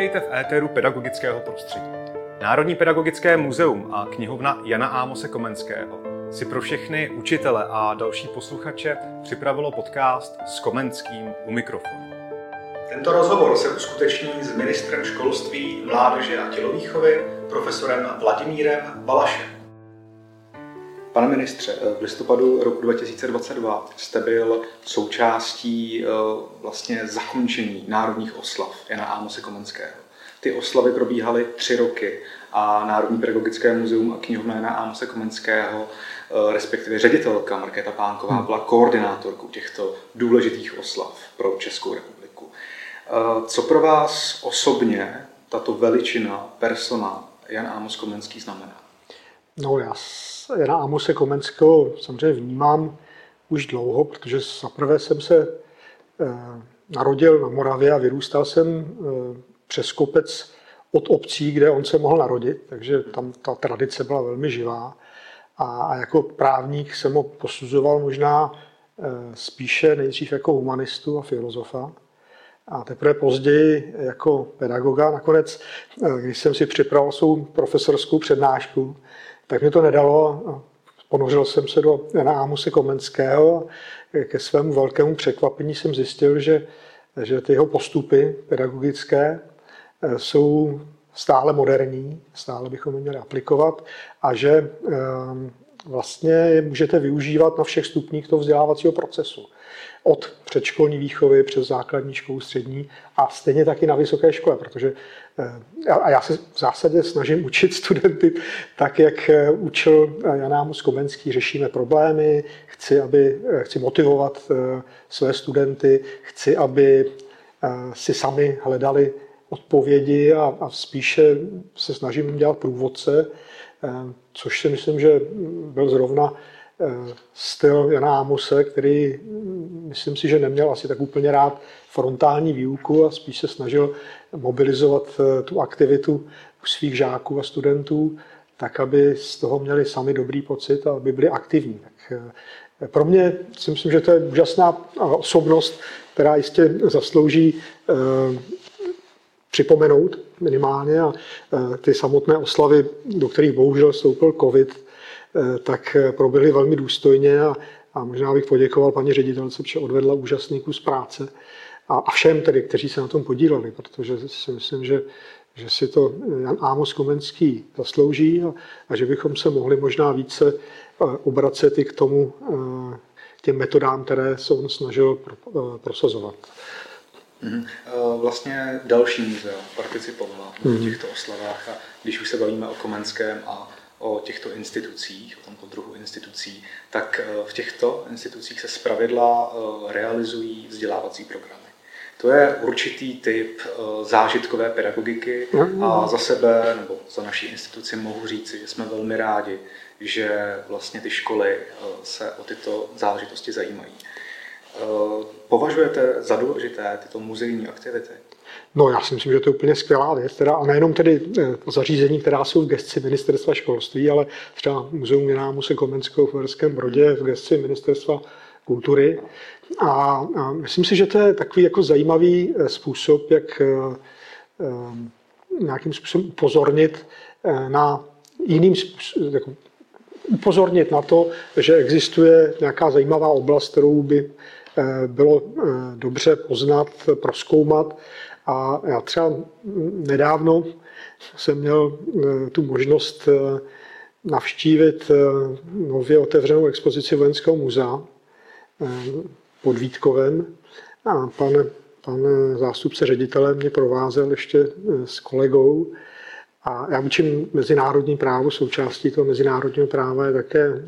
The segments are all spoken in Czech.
Vítejte v éteru pedagogického prostředí. Národní pedagogické muzeum a knihovna Jana Ámose Komenského si pro všechny učitele a další posluchače připravilo podcast s Komenským u mikrofonu. Tento rozhovor se uskuteční s ministrem školství, mládeže a tělovýchovy, profesorem Vladimírem Balašem. Pane ministře, v listopadu roku 2022 jste byl součástí eh, vlastně zakončení národních oslav Jana Ámose Komenského. Ty oslavy probíhaly tři roky a Národní pedagogické muzeum a knihovna Jana Ámose Komenského, eh, respektive ředitelka Markéta Pánková, hmm. byla koordinátorkou těchto důležitých oslav pro Českou republiku. Eh, co pro vás osobně tato veličina, persona Jan Ámos Komenský znamená? No já Jana Amose Komenského samozřejmě vnímám už dlouho, protože zaprvé jsem se eh, narodil na Moravě a vyrůstal jsem eh, přes kopec od obcí, kde on se mohl narodit, takže tam ta tradice byla velmi živá. A, jako právník jsem ho posuzoval možná eh, spíše nejdřív jako humanistu a filozofa. A teprve později jako pedagoga. Nakonec, když jsem si připravil svou profesorskou přednášku, tak mi to nedalo. Ponořil jsem se do Jana Ámuse Komenského ke svému velkému překvapení jsem zjistil, že, že ty jeho postupy pedagogické eh, jsou stále moderní, stále bychom je měli aplikovat a že eh, vlastně je můžete využívat na všech stupních toho vzdělávacího procesu od předškolní výchovy přes základní školu, střední a stejně taky na vysoké škole, protože a já se v zásadě snažím učit studenty tak, jak eh, učil eh, Jan Ámos Komenský, řešíme problémy, chci, aby, chci motivovat své studenty, chci, aby si sami hledali odpovědi a, a spíše se snažím dělat průvodce, což si myslím, že byl zrovna Eh, styl Jana Ámose, který mm, myslím si, že neměl asi tak úplně rád frontální výuku a spíš se snažil mobilizovat eh, tu aktivitu u svých žáků a studentů, tak aby z toho měli sami dobrý pocit a aby byli aktivní. Tak eh, pro mě si myslím, že to je úžasná osobnost, která jistě zaslouží připomenout minimálně a ty samotné oslavy, do kterých bohužel vstoupil covid, Eh, tak eh, proběhly velmi důstojně a, a možná bych poděkoval paní ředitelce, protože odvedla úžasný kus práce a, a všem tedy, kteří se na tom podíleli, protože si myslím, že, že si to Jan Ámos Komenský zaslouží a, a že bychom se mohli možná více eh, obracet i k tomu, těm metodám, které se on snažil prosazovat. Mhm. Vlastně další muzea participovala v mhm. těchto oslavách a když už se bavíme o Komenském a o těchto institucích, o tomto druhu institucí, tak eh, v těchto institucích se zpravidla eh, realizují vzdělávací programy. To je určitý typ eh, zážitkové pedagogiky a za sebe nebo za naší instituci mohu říci, že jsme velmi rádi, že vlastně ty školy se o tyto záležitosti zajímají. Považujete za důležité tyto muzejní aktivity? No já si myslím, že to je úplně skvělá věc, teda, a nejenom tedy eh, zařízení, která jsou v gesci ministerstva školství, ale třeba Muzeum Jana Muse Komenského v Uherském Brodě v gesci ministerstva kultury. A, a myslím si, že to je takový jako zajímavý eh, způsob, jak eh, nějakým způsobem upozornit na jiným způsobem, jako upozornit na to, že existuje nějaká zajímavá oblast, kterou by bylo dobře poznat, proskoumat a já třeba nedávno jsem měl eh, tu možnost eh, navštívit eh, nově otevřenou expozici Vojenského muzea pod Vítkovem. A pan, pan zástupce ředitele mě provázel ještě s kolegou. A já učím mezinárodní právo, součástí toho mezinárodního práva je také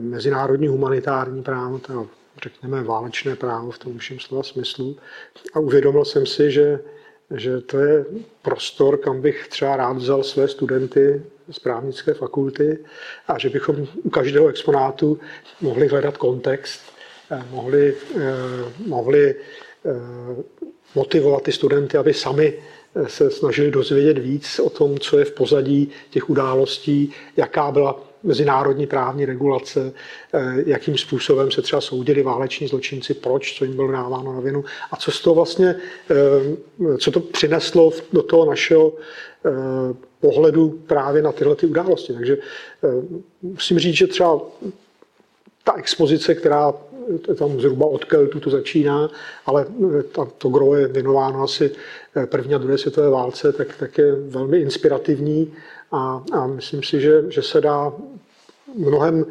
mezinárodní humanitární právo, teda řekněme, válečné právo v tom všem slova smyslu. A uvědomil jsem si, že, že to je prostor, kam bych třeba rád vzal své studenty z právnické fakulty a že bychom u každého exponátu mohli hledat kontext, eh, mohli, eh, mohli eh, motivovat ty studenty, aby sami se snažili dozvědět víc o tom, co je v pozadí těch událostí, jaká byla mezinárodní právní regulace, jakým způsobem se třeba soudili váleční zločinci, proč, co jim bylo dáváno na vinu a co z toho vlastně, co to přineslo do toho našeho pohledu právě na tyhle ty události. Takže musím říct, že třeba ta expozice, která tam zhruba od Keltu to začíná, ale to gro je věnováno asi první a druhé světové válce, tak, tak je velmi inspirativní a, a myslím si, že, že se dá mnohem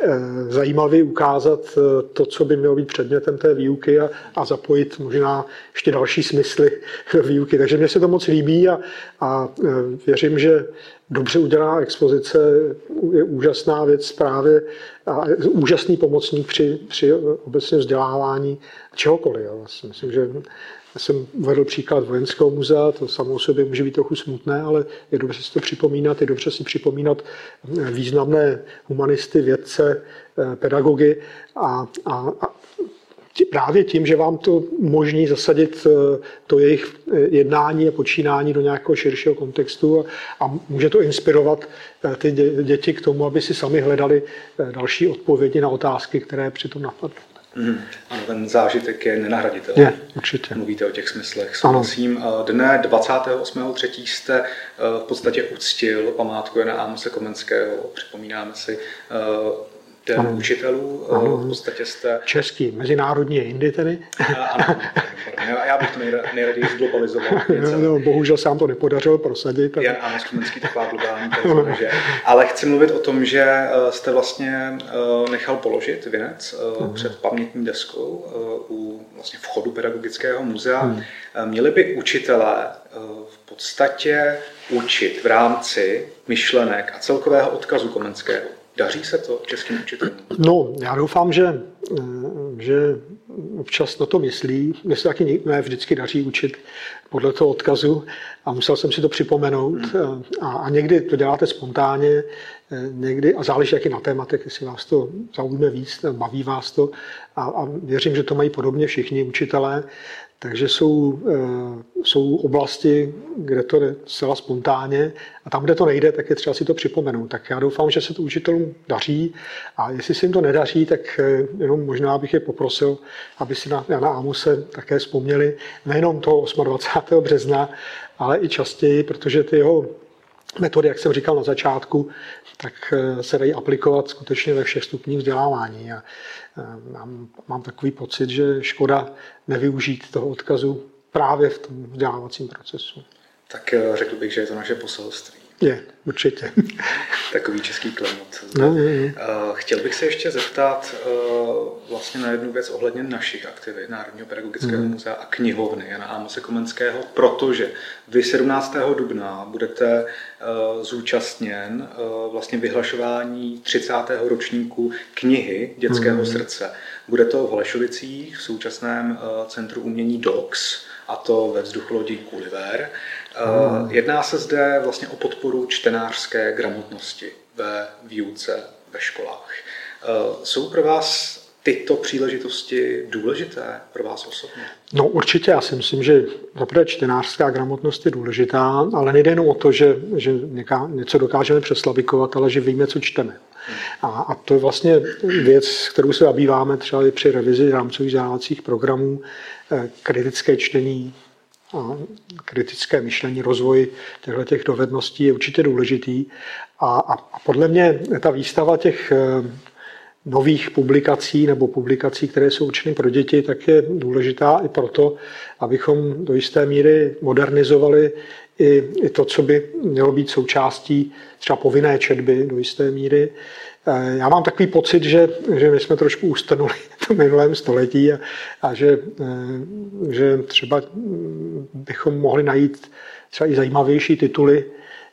eh, zajímavě ukázat eh, to, co by mělo být předmětem té výuky a, a zapojit možná ještě další smysly do výuky. Takže mně se to moc líbí a, a eh, věřím, že dobře udělaná expozice je úžasná věc právě a úžasný pomocník při, při obecně vzdělávání čehokoliv. Já myslím, že já jsem uvedl příklad vojenského muzea, to samo o sobě může být trochu smutné, ale je dobře si to připomínat, je dobře si připomínat významné humanisty, vědce, eh, pedagogy a, a, a právě tím, že vám to umožní zasadit eh, to jejich eh, jednání a počínání do nějakého širšího kontextu a, a může to inspirovat ty děti k tomu, aby si sami hledali další odpovědi na otázky, které přitom napadly. Mm. Ano, ten zážitek je nenahraditelný. Je, určitě. Mluvíte o těch smyslech. Souhlasím. Dne 28.3. jste eh, v podstatě uctil památku Jana Ámose Komenského. Připomínáme si eh, den ano. učitelů. Eh, ano. V podstatě jste... Český, mezinárodní jindy tedy. Ano, já bych to nejraději zglobalizoval. No, no, bohužel se vám to nepodařilo prosadit. Jan Amos Komenský, taková globální že. Ale chci mluvit o tom, že eh, jste vlastně eh, nechal položit věnec uh před pamětní deskou u vlastně vchodu pedagogického muzea. Hmm. Měli by učitelé v podstatě učit v rámci myšlenek a celkového odkazu Komenského Daří se to českým učitelům? No, já doufám, že, eh, že občas na to myslí. Mně se taky ne vždycky daří učit podle toho odkazu a musel jsem si to připomenout. Hmm. A, a někdy to děláte spontánně, eh, někdy, a záleží taky na tématech, jestli vás to zaujme víc, baví vás to. A, a věřím, že to mají podobně všichni učitelé. Takže jsou, eh, jsou oblasti, kde to jde zcela spontánně a tam, kde to nejde, tak je třeba si to připomenout. Tak já doufám, že se to učitelům daří a jestli se jim to nedaří, tak eh, jenom možná bych je poprosil, aby si na Jana Amuse také vzpomněli nejenom toho 28. března, ale i častěji, protože ty jeho metody, jak jsem říkal na začátku, tak eh, se dají aplikovat skutečně ve všech stupních vzdělávání. A eh, mám, mám takový pocit, že škoda nevyužít toho odkazu právě v tom vzdělávacím procesu. Tak eh, řekl bych, že je to naše poselství. Je, určitě. Takový český klemot. No, no, no. Chtěl bych se ještě zeptat vlastně na jednu věc ohledně našich aktivit Národního pedagogického mm. muzea a knihovny Jana Ámose Komenského, protože vy 17. dubna budete zúčastněn vlastně vyhlašování 30. ročníku knihy Dětského mm. srdce. Bude to v Holešovicích v současném centru umění DOX, a to ve vzducholodi Gulliver. Hmm. Jedná se zde vlastně o podporu čtenářské gramotnosti ve výuce ve školách. Eh, jsou pro vás tyto příležitosti důležité pro vás osobně? No určitě, já si myslím, že zaprvé čtenářská gramotnost je důležitá, ale nejde jenom o to, že, že něká, něco dokážeme přeslabikovat, ale že víme, co čteme. A, a to je vlastně věc, kterou se zabýváme třeba i při revizi rámcových vzdělávacích programů, eh, kritické čtení, a kritické myšlení, rozvoj těchto těch dovedností je určitě důležitý. A, a, a podle mě ta výstava těch eh, nových publikací nebo publikací, které jsou určeny pro děti, tak je důležitá i proto, abychom do jisté míry modernizovali i, i to, co by mělo být součástí třeba povinné četby do jisté míry. Eh, já mám takový pocit, že, že my jsme trošku ustanuli v minulém století a, a že, eh, že třeba bychom mohli najít třeba i zajímavější tituly,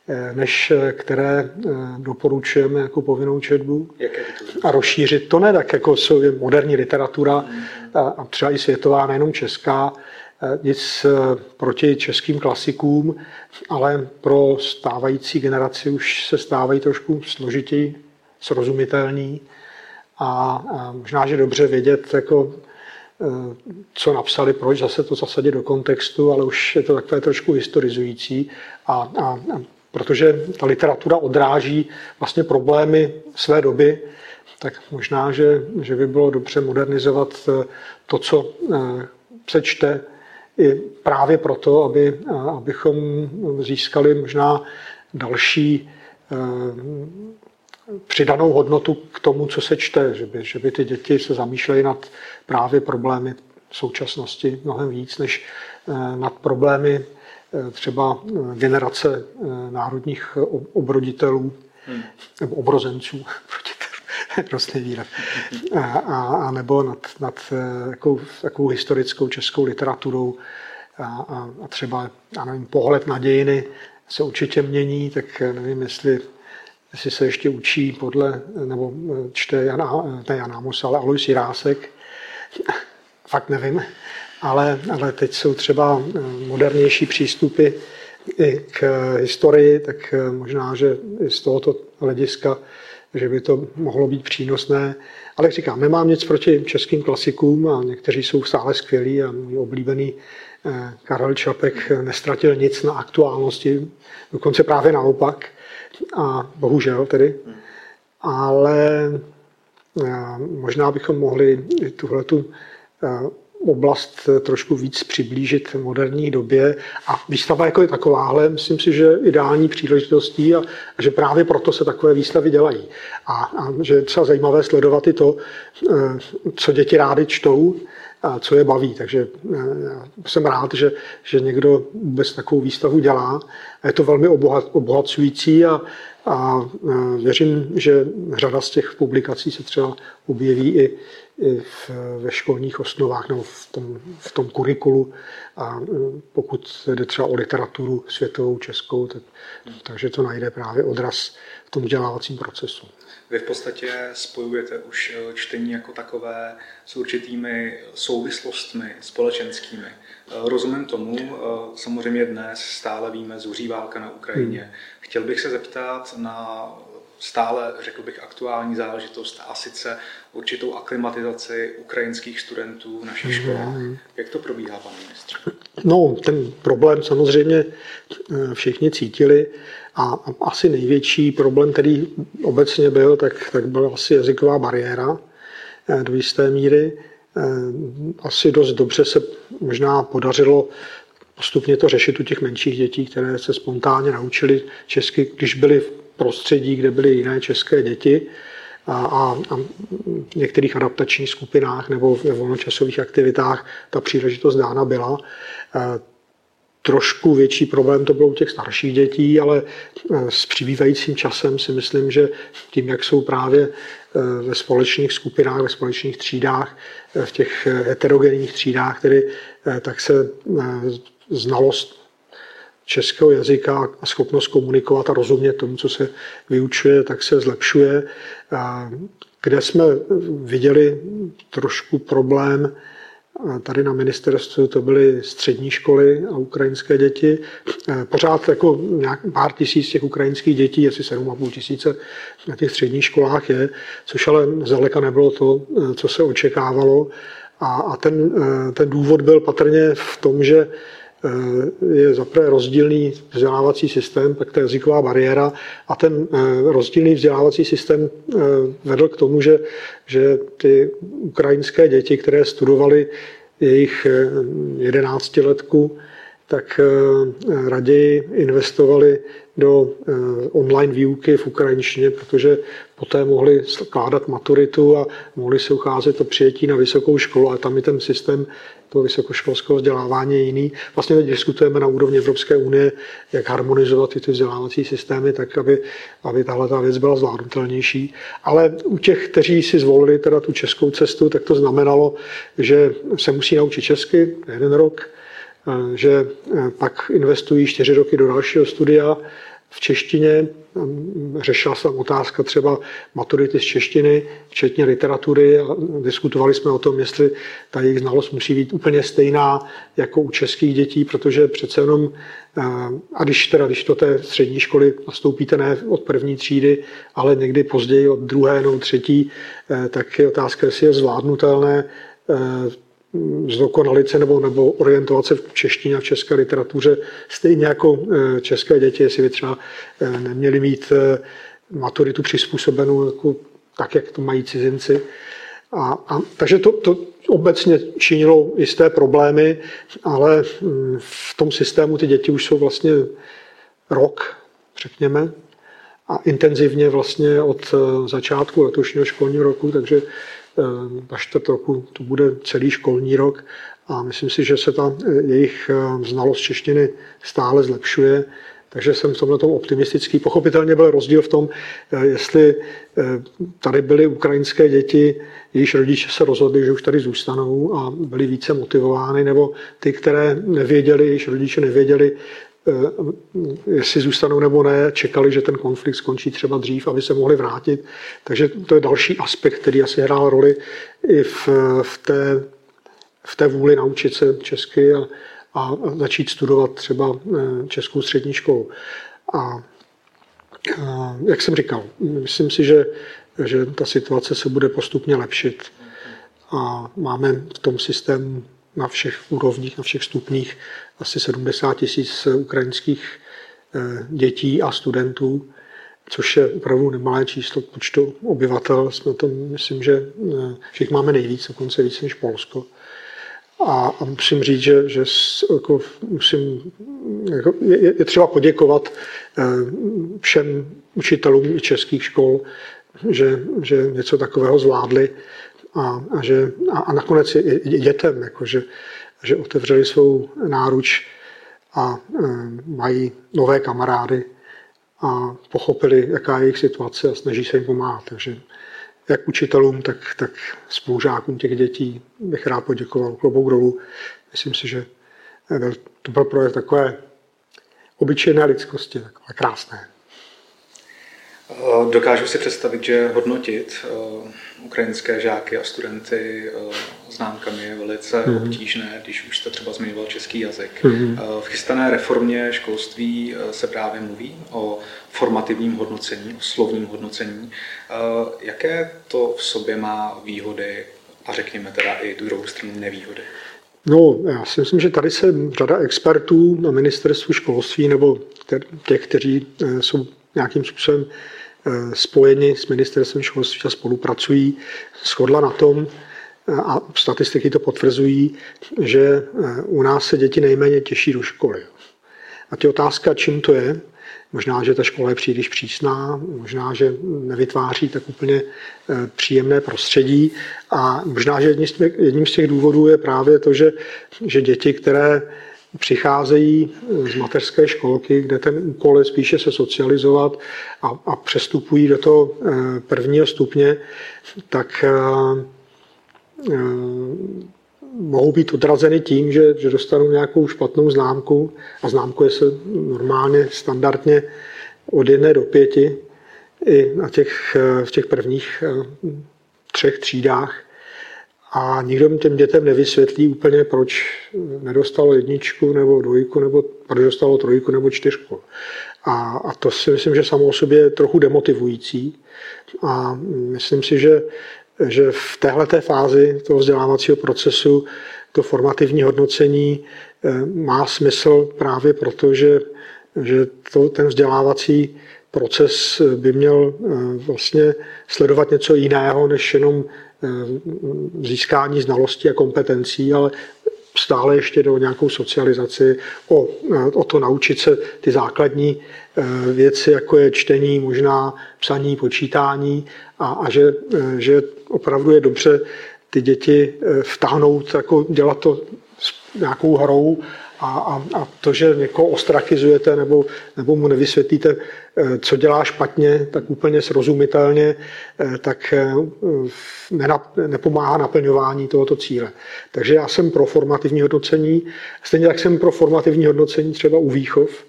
eh, než které doporučujeme jako povinnou četbu. A rozšířit to ne tak, jako jsou moderní literatura a třeba i světová, nejenom česká, nic proti českým klasikům, ale pro stávající generaci už se stávají trošku složitěji srozumitelný a, a možná, že dobře vědět, jako, e, co napsali, proč zase to zasadit do kontextu, ale už je to takové trošku historizující a, a, a protože ta literatura odráží vlastně problémy své doby, tak možná, že, že by bylo dobře modernizovat to, co se čte, i právě proto, aby, abychom získali možná další přidanou hodnotu k tomu, co se čte, že by, že by ty děti se zamýšlely nad právě problémy současnosti mnohem víc, než eh, nad problémy eh, třeba eh, generace národních obroditelů hmm. nebo obrozenců, hrozný výraz, a, a, a nebo nad, nad jakou, jakou historickou českou literaturou. A, a, a třeba, já nevím, pohled na dějiny se určitě mění, tak nevím, jestli jestli se ještě učí podle, nebo čte Jana, ne Jan Amos, ale Alois Jirásek, fakt nevím, ale, ale teď jsou třeba eh, modernější přístupy i k historii, tak eh, možná, že z tohoto hlediska, že by to mohlo být přínosné. Ale jak říkám, nemám nic proti českým klasikům a někteří jsou stále skvělí a můj oblíbený eh, Karel Čapek nestratil nic na aktuálnosti, dokonce právě naopak a bohužel tedy. Ale možná bychom mohli tuhletu oblast trošku víc přiblížit moderní době. A výstava jako je takováhle, myslím si, že ideální příležitostí a, a že právě proto se takové výstavy dělají. A, a že je třeba zajímavé sledovat i to, co děti rády čtou, co je baví. Takže e, jsem rád, že, že někdo vůbec takovou výstavu dělá. Je to velmi obohat, obohacující a, a e, věřím, že řada z těch publikací se třeba objeví i i v, ve školních osnovách nebo v tom, v tom kurikulu. A e, pokud jde třeba o literaturu světovou, českou, tak, takže to najde právě odraz v tom vzdělávacím procesu. Vy v podstatě spojujete už e, čtení jako takové s určitými souvislostmi společenskými. E, rozumím tomu, samozřejmě dnes stále víme, zuří válka na Ukrajině. Hmm. Chtěl bych se zeptat na stále, řekl bych, aktuální záležitost a sice určitou aklimatizaci ukrajinských studentů v našich mhm. školách. Jak to probíhá, pane ministře? No, ten problém samozřejmě eh, všichni cítili a asi největší problém, který obecně byl, tak, tak byla asi jazyková bariéra eh, do jisté míry. Eh, asi dost dobře se možná podařilo postupně to řešit u těch menších dětí, které se spontánně naučili česky, když byli v prostředí, kde byly jiné české děti a, a, a v některých adaptačních skupinách nebo ve volnočasových aktivitách ta příležitost dána byla. Trošku větší problém to bylo u těch starších dětí, ale e, s přibývajícím časem si myslím, že tím, jak jsou právě e, ve společných skupinách, ve společných třídách, v těch heterogenních třídách, tedy, tak se znalost českého jazyka a schopnost komunikovat a rozumět tomu, co se vyučuje, tak se zlepšuje. Kde jsme viděli trošku problém, Tady na ministerstvu to byly střední školy a ukrajinské děti. Pořád jako nějak pár tisíc těch ukrajinských dětí, asi 7,5 tisíce na těch středních školách je, což ale zdaleka nebylo to, co se očekávalo. A, a ten, ten důvod byl patrně v tom, že je zaprvé rozdílný vzdělávací systém, pak ta jazyková bariéra. A ten eh, rozdílný vzdělávací systém eh, vedl k tomu, že, že ty ukrajinské děti, které studovaly jejich jedenáctiletku, tak raději investovali do online výuky v ukrajinštině, protože poté mohli skládat maturitu a mohli se ucházet o přijetí na vysokou školu, ale tam je ten systém toho vysokoškolského vzdělávání jiný. Vlastně teď diskutujeme na úrovni Evropské unie, jak harmonizovat ty, ty vzdělávací systémy, tak aby, aby tahle ta věc byla zvládnutelnější. Ale u těch, kteří si zvolili teda tu českou cestu, tak to znamenalo, že se musí naučit česky jeden rok, že pak investují čtyři roky do dalšího studia v češtině, řešila se otázka třeba maturity z češtiny, včetně literatury. Diskutovali jsme o tom, jestli ta jejich znalost musí být úplně stejná jako u českých dětí, protože přece jenom, eh, a když, teda, když to té střední školy nastoupíte ne od první třídy, ale někdy později od druhé nebo třetí, eh, tak je otázka, jestli je zvládnutelné zdokonalit se nebo, nebo orientovat se v češtině a v české literatuře, stejně jako české děti, jestli by třeba neměli mít maturitu přizpůsobenou jako, tak, jak to mají cizinci. A, a, takže to, to obecně činilo jisté problémy, ale hm, v tom systému ty děti už jsou vlastně rok, řekněme, a intenzivně vlastně od začátku letošního školního roku, takže na čtvrt roku to bude celý školní rok a myslím si, že se ta eh, jejich znalost češtiny stále zlepšuje. Takže jsem v tomhle tom optimistický. Pochopitelně byl rozdíl v tom, jestli tady byly ukrajinské děti, jejichž rodiče se rozhodli, že už tady zůstanou a byli více motivovány, nebo ty, které nevěděli, jejichž rodiče nevěděli, Eh, jestli zůstanou nebo ne, čekali, že ten konflikt skončí třeba dřív, aby se mohli vrátit. Takže to je další aspekt, který asi hrál roli i v, v, té, v té vůli naučit se česky a, a začít studovat třeba eh, českou střední školu. A, a jak jsem říkal, myslím si, že, že ta situace se bude postupně lepšit a máme v tom systému na všech úrovních, na všech stupních asi 70 tisíc ukrajinských eh, dětí a studentů, což je opravdu nemalé číslo počtu obyvatel. Jsme to, myslím, že všech eh, máme nejvíc, dokonce víc než Polsko. A, a musím říct, že, že jako musím, jako je, je třeba poděkovat eh, všem učitelům i českých škol, že, že něco takového zvládli a, a, že, a, a nakonec i dětem, jako že, že otevřeli svou náruč a e, mají nové kamarády a pochopili, jaká je jejich situace a snaží se jim pomáhat. Takže jak učitelům, tak, tak spolužákům těch dětí bych rád poděkoval klobouk dolů. Myslím si, že to byl projekt takové obyčejné lidskosti, takové krásné. Dokážu si představit, že hodnotit uh, ukrajinské žáky a studenty uh, známkami je velice mm-hmm. obtížné, když už jste třeba zmiňoval český jazyk. Mm-hmm. V chystané reformě školství se právě mluví o formativním hodnocení, o slovním hodnocení. Jaké to v sobě má výhody a řekněme teda i druhou stranu nevýhody? No, já si myslím, že tady se řada expertů na ministerstvu školství nebo těch, kteří jsou nějakým způsobem Eh, spojeni s ministerstvem školství a spolupracují, shodla na tom, eh, a statistiky to potvrzují, že eh, u nás se děti nejméně těší do školy. A ty otázka, čím to je, možná, že ta škola je příliš přísná, možná, že nevytváří tak úplně příjemné prostředí a možná, že jedním z těch důvodů je právě to, že, že děti, které přicházejí z mateřské školky, kde ten úkol je spíše se socializovat a, a přestupují do toho eh, prvního stupně, tak eh, eh, mohou být odrazeny tím, že, že dostanou nějakou špatnou známku a známkuje se normálně, standardně od jedné do pěti i na těch, v těch prvních třech třídách a nikdo těm dětem nevysvětlí úplně, proč nedostalo jedničku nebo dvojku, nebo proč dostalo trojku nebo čtyřku. A, a to si myslím, že samo o sobě je trochu demotivující. A myslím si, že, že v této fázi toho vzdělávacího procesu to formativní hodnocení eh, má smysl právě proto, že, že to, ten vzdělávací proces by měl eh, vlastně sledovat něco jiného, než jenom získání znalostí a kompetencí, ale stále ještě do nějakou socializaci, o, eh, o to naučit se ty základní eh, věci, jako je čtení, možná psaní, počítání a, a že, že opravdu je dobře ty děti vtáhnout, jako dělat to s nějakou hrou a, a, a to, že někoho ostrakizujete nebo, nebo mu nevysvětlíte, eh, co dělá špatně, tak úplně srozumitelně, eh, tak eh, nepomáhá naplňování tohoto cíle. Takže já jsem pro formativní hodnocení, stejně tak jsem pro formativní hodnocení třeba u výchov,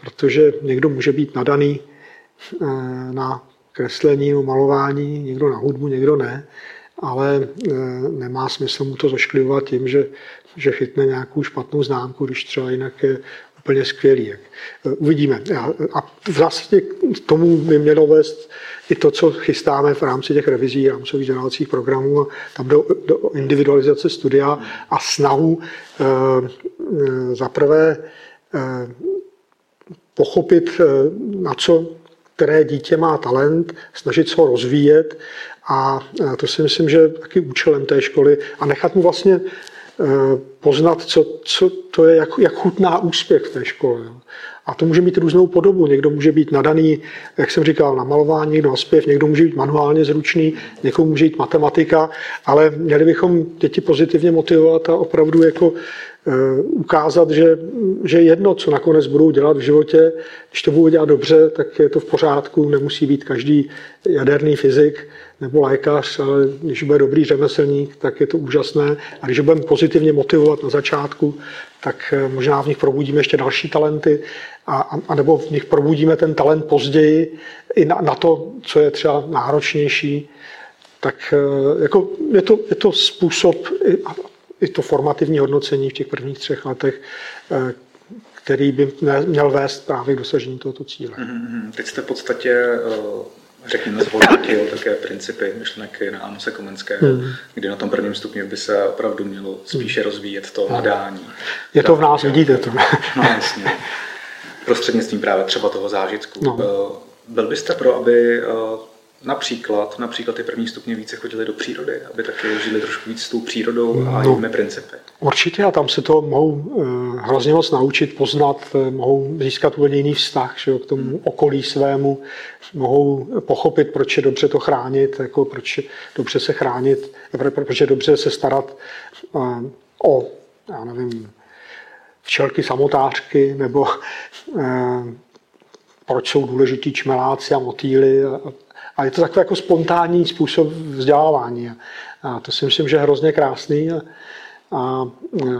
protože někdo může být nadaný na kreslení, malování, někdo na hudbu, někdo ne ale nemá smysl mu to zošklivovat tím, že že chytne nějakou špatnou známku, když třeba jinak je úplně skvělý. Jak, uvidíme. A v zásadě k tomu by mělo vést i to, co chystáme v rámci těch revizí rámcových vzdělávacích programů, tam do, do individualizace studia a snahu e, e, zaprvé e, pochopit, e, na co které dítě má talent, snažit se ho rozvíjet a to si myslím, že taky účelem té školy a nechat mu vlastně poznat, co, co to je, jak, jak chutná úspěch v té škole. A to může mít různou podobu. Někdo může být nadaný, jak jsem říkal, na malování, někdo na zpěv, někdo může být manuálně zručný, někomu může být matematika, ale měli bychom děti pozitivně motivovat a opravdu jako ukázat, že, že jedno, co nakonec budou dělat v životě, když to budou dělat dobře, tak je to v pořádku, nemusí být každý jaderný fyzik nebo lékař, ale když bude dobrý řemeslník, tak je to úžasné. A když budeme pozitivně motivovat na začátku, tak eh, možná v nich probudíme ještě další talenty, a, a nebo v nich probudíme ten talent později i na, na to, co je třeba náročnější. Tak eh, jako je, to, je to způsob, i to formativní hodnocení v těch prvních třech letech, eh, který by měl vést právě k dosažení tohoto cíle. Mm-hmm. Teď jste v podstatě, eh, řekněme, zhodnotil také principy myšlenek na Amose Komenského, mm. kdy na tom prvním stupni by se opravdu mělo spíše rozvíjet to nadání. Je to v nás, vidíte to. No jasně. Prostřednictvím právě třeba toho zážitku. No. Eh, byl byste pro, aby Například, například ty první stupně více chodili do přírody, aby taky žili trošku víc s tou přírodou a no, principy. Určitě a tam se to mohou uh, hrozně moc naučit, poznat, uh, mohou získat úplně jiný vztah že, k tomu hmm. okolí svému, mohou pochopit, proč je dobře to chránit, jako proč je dobře se chránit, proč je dobře se starat uh, o, já nevím, včelky samotářky, nebo proč jsou důležití čmeláci a motýly a, a je to takový jako spontánní způsob vzdělávání. A to si myslím, že je hrozně krásný. A,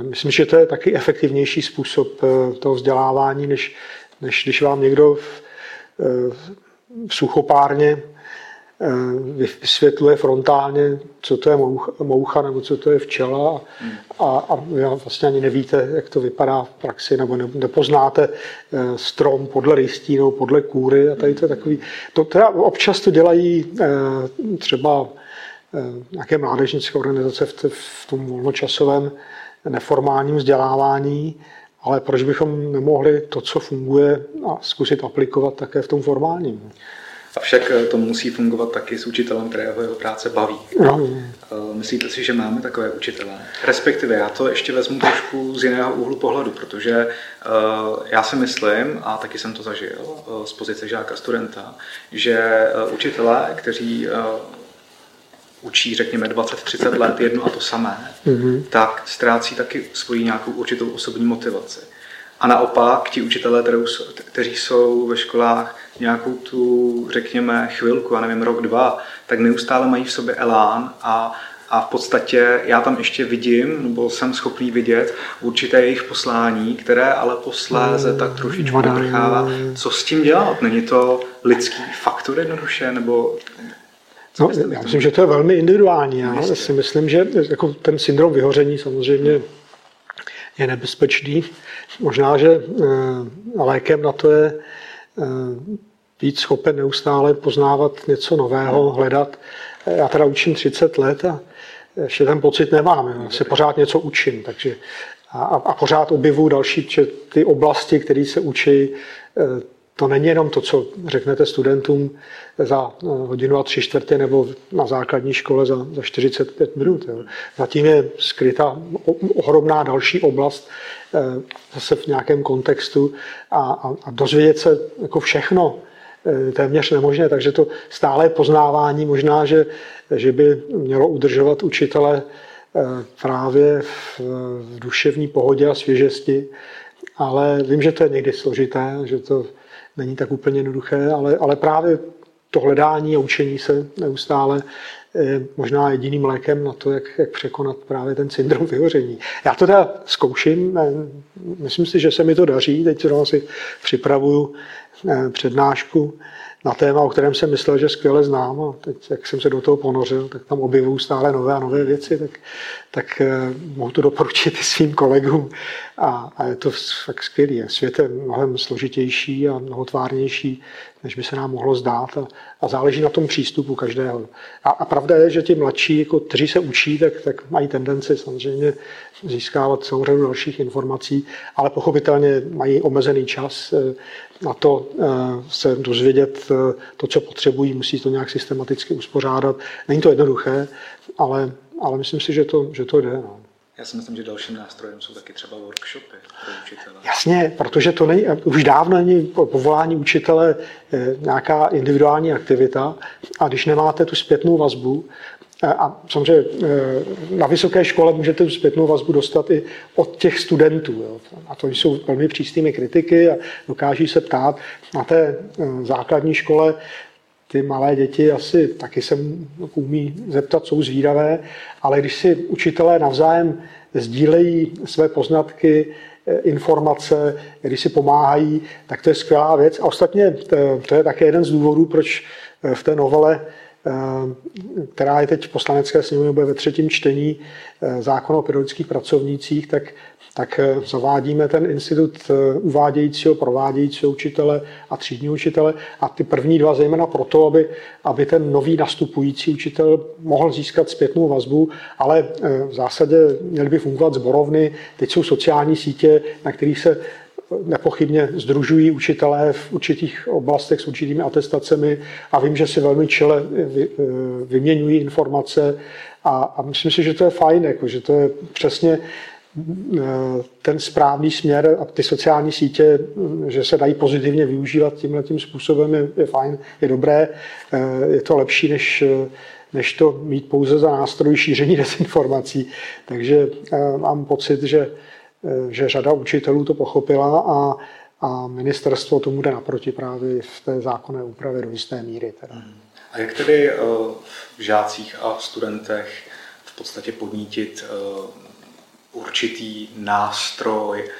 myslím, že to je taky efektivnější způsob e, toho vzdělávání, než, než když vám někdo v, e, v suchopárně Eh, vysvětluje frontálně, co to je moucha, nebo co to je včela a, a vlastně ani nevíte, jak to vypadá v praxi, nebo nepoznáte eh, strom podle nebo podle kůry a tady to je takový. To teda občas to dělají eh, třeba nějaké mládežnické organizace v, v tom volnočasovém neformálním vzdělávání, ale proč bychom nemohli to, co funguje, a zkusit aplikovat také v tom formálním? Avšak eh, to musí fungovat taky s učitelem, kterého jeho práce baví. No. Eh, myslíte si, že máme takové učitele? Respektive já to ještě vezmu trošku z jiného úhlu pohledu, protože eh, já si myslím, a taky jsem to zažil z pozice žáka studenta, že učitelé, kteří učí, řekněme, 20-30 let jedno a to samé, mm-hmm. tak ztrácí taky svoji nějakou určitou osobní motivaci. A naopak ti učitelé, kteří jsou ve školách nějakou tu, řekněme, chvilku, já nevím, rok, dva, tak neustále mají v sobě elán a, a v podstatě já tam ještě vidím, nebo jsem schopný vidět určité jejich poslání, které ale posléze tak trošičku vyprchává. Co s tím dělat? Není to lidský faktor jednoduše, nebo No, já myslím, že to je velmi individuální. Já si myslím, že jako ten syndrom vyhoření samozřejmě je nebezpečný. Možná, že eh, lékem na to je eh, být schopen neustále poznávat něco nového, hledat. Já teda učím 30 let a ještě ten pocit nemám. Já se pořád něco učím, takže a, a pořád objevuju další ty oblasti, které se učí. Eh, to není jenom to, co řeknete studentům za hodinu a tři čtvrtě nebo na základní škole za, za 45 minut. Jo. Zatím je skryta ohromná další oblast zase v nějakém kontextu a, a, a dozvědět se jako všechno eh, téměř nemožné, takže to stále poznávání. Možná, že, že by mělo udržovat učitele právě v, v duševní pohodě a svěžesti, ale vím, že to je někdy složité, že to není tak úplně jednoduché, ale, ale právě to hledání a učení se neustále možná jediným lékem na to, jak, jak překonat právě ten syndrom vyhoření. Já to teda zkouším, myslím si, že se mi to daří, teď si připravuju eh, přednášku na téma, o kterém jsem myslel, že skvěle znám a teď, jak jsem se do toho ponořil, tak tam objevuju stále nové a nové věci, tak, tak eh, mohu to doporučit i svým kolegům a, a je to fakt skvělý. Svět je mnohem složitější a mnohotvárnější, než by se nám mohlo zdát a, a záleží na tom přístupu každého. A, a pravda je, že ti mladší, jako, kteří se učí, tak, tak mají tendenci samozřejmě získávat celou řadu dalších informací, ale pochopitelně mají omezený čas eh, na to eh, se dozvědět eh, to, co potřebují, musí to nějak systematicky uspořádat. Není to jednoduché, ale, ale myslím si, že to, že to jde. No. Já si myslím, že dalším nástrojem jsou taky třeba workshopy pro učitele. Jasně, protože to není, už dávno není povolání učitele nějaká individuální aktivita a když nemáte tu zpětnou vazbu, a samozřejmě eh, na vysoké škole můžete tu zpětnou vazbu dostat i od těch studentů. Jo. A to jsou velmi přísnými kritiky a dokáží se ptát. Na té eh, základní škole ty malé děti asi taky se umí zeptat, jsou zvídavé, ale když si učitelé navzájem sdílejí své poznatky, eh, informace, když si pomáhají, tak to je skvělá věc. A ostatně to je také jeden z důvodů, proč v té novele Eh, která je teď v poslanecké sněmovně bude ve třetím čtení eh, zákon o pedagogických pracovnících, tak, tak eh, zavádíme ten institut uvádějícího, provádějícího učitele a třídního učitele. A ty první dva zejména proto, aby, aby ten nový nastupující učitel mohl získat zpětnou vazbu, ale v zásadě měly by fungovat zborovny. Teď jsou sociální sítě, na kterých se nepochybně združují učitelé v určitých oblastech s určitými atestacemi a vím, že si velmi čele vyměňují informace a, a myslím si, že to je fajn, jako, že to je přesně eh, ten správný směr a ty sociální sítě, že se dají pozitivně využívat tímhle tím způsobem, je, je fajn, je dobré, eh, je to lepší, než, než to mít pouze za nástroj šíření dezinformací. Takže eh, mám pocit, že Eh, že řada učitelů to pochopila a, a ministerstvo tomu jde naproti právě v té zákonné úpravě do jisté míry. Teda. A jak tedy eh, v žácích a studentech v podstatě podnítit eh, určitý nástroj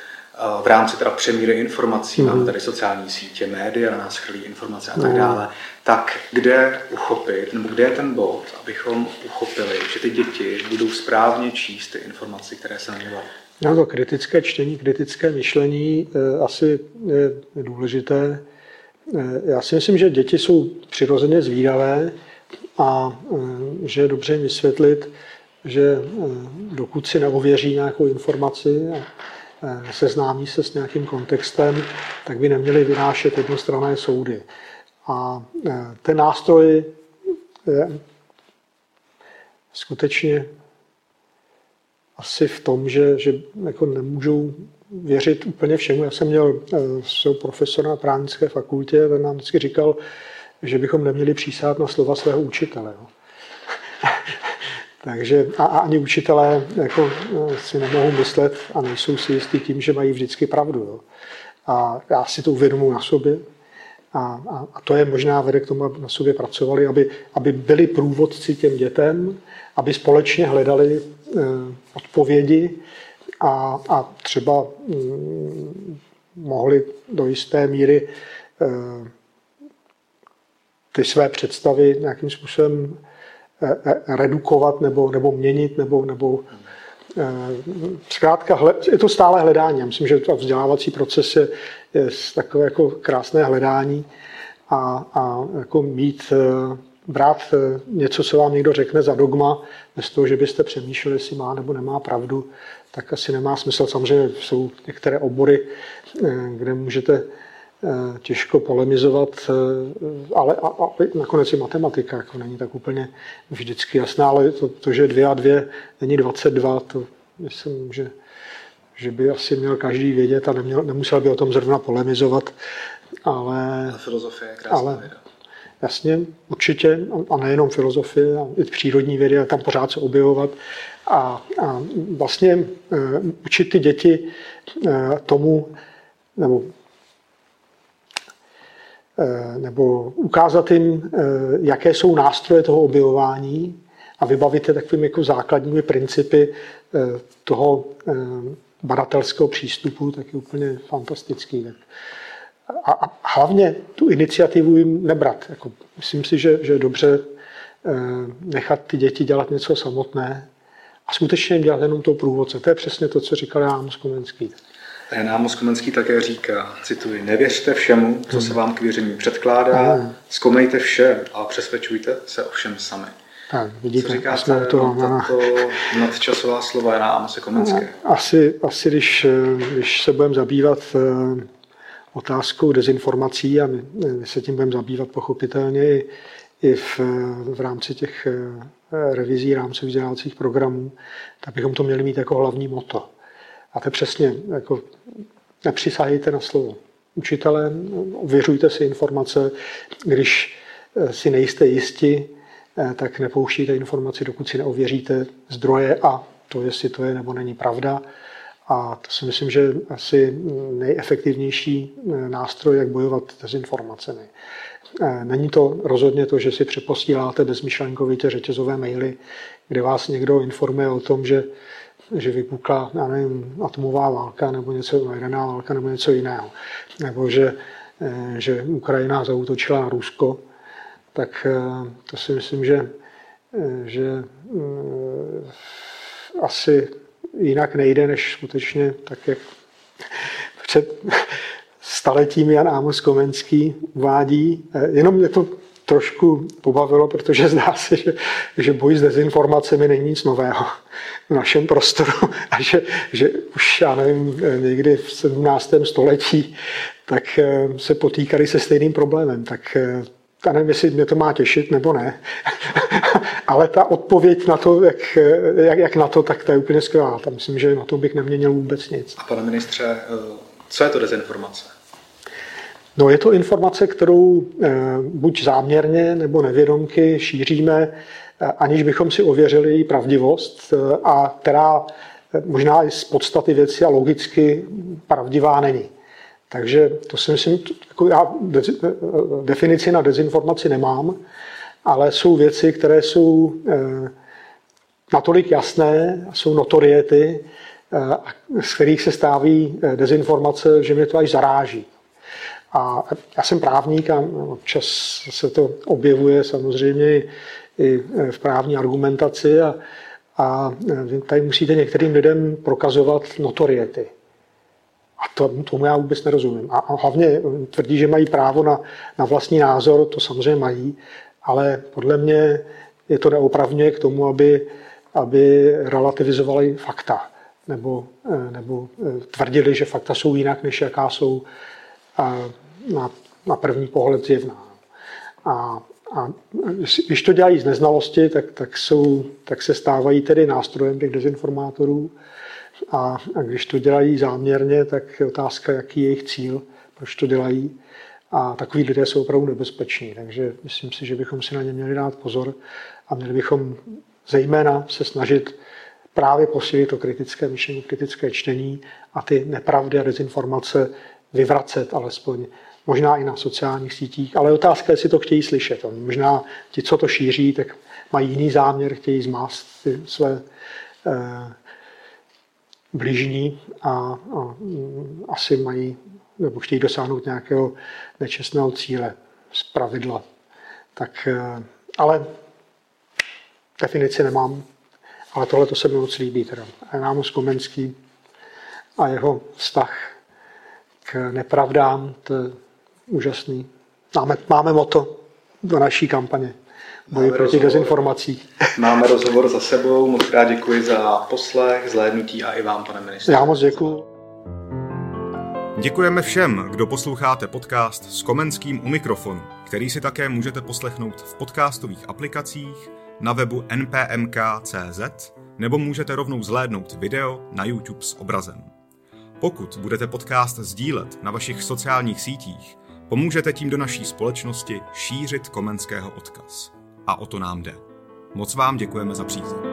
v rámci teda přemíry informací, mm-hmm. máme tady sociální sítě, média, na nás chrlí informace a tak mhm. dále, tak kde uchopit, nebo kde je ten bod, abychom uchopili, že ty děti budou správně číst ty informace, které se na ně To kritické čtení, kritické myšlení eh, asi je důležité. Eh, já si myslím, že děti jsou přirozeně zvídavé a eh, že je dobře jim vysvětlit, že dokud si neověří nějakou informaci a seznámí se s nějakým kontextem, tak by neměli vynášet jednostranné soudy. A ten nástroj je skutečně asi v tom, že, že jako nemůžou věřit úplně všemu. Já jsem měl eh, svého profesora na právnické fakultě, ten nám vždycky říkal, že bychom neměli přísát na slova svého učitele. Jo. Takže a, a ani učitelé jako, eh, si nemohou myslet a nejsou si jistí tím, že mají vždycky pravdu. Jo. A já si to uvědomuji na sobě. A, a, a to je možná vede k tomu, aby na sobě pracovali, aby, aby byli průvodci těm dětem, aby společně hledali odpovědi a, a třeba hm, mohli do jisté míry eh, ty své představy nějakým způsobem eh, redukovat nebo, nebo měnit, nebo, nebo zkrátka je to stále hledání. Já myslím, že to vzdělávací proces je, je takové jako krásné hledání a, a jako mít brát eh, něco, co vám někdo řekne za dogma, bez toho, že byste přemýšleli, jestli má nebo nemá pravdu, tak asi nemá smysl. Samozřejmě jsou některé obory, eh, kde můžete eh, těžko polemizovat, ale a, a nakonec i matematika jako není tak úplně vždycky jasná, ale to, to že dvě a dvě není 22, to myslím, že, že by asi měl každý vědět a neměl, nemusel by o tom zrovna polemizovat. Ale, a filozofie je krásná ale, věda. Jasně, určitě, a nejenom filozofie, a i přírodní vědy, a tam pořád se objevovat. A, a vlastně uh, učit ty děti uh, tomu, nebo uh, nebo ukázat jim, jaké jsou nástroje toho objevování a vybavit je takovými jako základními principy toho badatelského přístupu, tak je úplně fantastický. Tak a, a hlavně tu iniciativu jim nebrat. Jako, myslím si, že, že je dobře eh, nechat ty děti dělat něco samotné a skutečně jim dělat jenom to průvodce. To je přesně to, co říkal Jan Komenský. Jan Amos Komenský také říká, cituji, nevěřte všemu, co se vám k věření předkládá, hmm. zkoumejte vše a přesvědčujte se o všem sami. Tak, vidíte, Co říkáte jsme to, na to nadčasová slova Jana Amose Komenské? Asi, asi když, když se budeme zabývat eh, otázkou dezinformací a my, my se tím budeme zabývat pochopitelně i, i v, v rámci těch eh, revizí rámcových vzdělávacích programů, tak bychom to měli mít jako hlavní moto. A to je přesně, jako nepřisahejte na slovo. Učitele, ověřujte si informace, když eh, si nejste jisti, eh, tak nepouštíte informaci, dokud si neověříte zdroje a to, jestli to je nebo není pravda. A to si myslím, že asi nejefektivnější eh, nástroj, jak bojovat s informacemi. Není to rozhodně to, že si přeposíláte bezmyšlenkovitě řetězové maily, kde vás někdo informuje o tom, že že vypukla, já nevím, atomová válka nebo něco, jaderná válka nebo něco jiného. Nebo že, eh, že Ukrajina zautočila na Rusko, tak eh, to si myslím, že, eh, že asi jinak nejde, než skutečně tak, jak před staletím Jan Amos Komenský uvádí. Jenom je to trošku pobavilo, protože zdá se, že, že boj s dezinformacemi není nic nového v našem prostoru a že, že už, já nevím, někdy v 17. století tak eh, se potýkali se stejným problémem. Tak eh, já nevím, jestli mě to má těšit nebo ne, ale ta odpověď na to, jak, jak, jak na to, tak to je úplně skvělá. Tam myslím, že na to bych neměnil vůbec nic. A pane ministře, co je to dezinformace? No je to informace, kterou eh, buď záměrně nebo nevědomky šíříme, eh, aniž bychom si ověřili její pravdivost eh, a která možná i z podstaty věci a logicky pravdivá není. Takže to si myslím, jako já definici na dezinformaci nemám, ale jsou věci, které jsou natolik jasné, jsou notoriety, z kterých se stáví dezinformace, že mě to až zaráží. A já jsem právník a občas se to objevuje samozřejmě i v právní argumentaci a, a tady musíte některým lidem prokazovat notoriety. A to, tomu já vůbec nerozumím. A hlavně tvrdí, že mají právo na, na vlastní názor, to samozřejmě mají, ale podle mě je to neopravňuje k tomu, aby, aby relativizovali fakta. Nebo, nebo tvrdili, že fakta jsou jinak, než jaká jsou na, na první pohled zjevná. A, a když to dělají z neznalosti, tak, tak, jsou, tak se stávají tedy nástrojem těch dezinformátorů. A, a když to dělají záměrně, tak je otázka, jaký je jejich cíl, proč to dělají. A takový lidé jsou opravdu nebezpeční. Takže myslím si, že bychom si na ně měli dát pozor a měli bychom zejména se snažit právě posílit to kritické myšlení, kritické čtení a ty nepravdy a dezinformace vyvracet alespoň možná i na sociálních sítích, ale otázka je, jestli to chtějí slyšet. Možná ti, co to šíří, tak mají jiný záměr, chtějí zmást ty své eh, blížní a, a mm, asi mají nebo chtějí dosáhnout nějakého nečestného cíle z pravidla. Tak, eh, ale definici nemám, ale tohle to se mi moc líbí. Teda. Rámus Komenský a jeho vztah k nepravdám, to je úžasný. Máme, máme moto do naší kampaně. Boji proti dezinformací. Máme rozhovor za sebou, moc krát děkuji za poslech, zhlédnutí a i vám, pane ministře. Já moc děkuji. Děkujeme všem, kdo posloucháte podcast s Komenským u mikrofonu, který si také můžete poslechnout v podcastových aplikacích, na webu npmk.cz nebo můžete rovnou zhlédnout video na YouTube s obrazem. Pokud budete podcast sdílet na vašich sociálních sítích, Pomůžete tím do naší společnosti šířit komenského odkaz. A o to nám jde. Moc vám děkujeme za přízeň.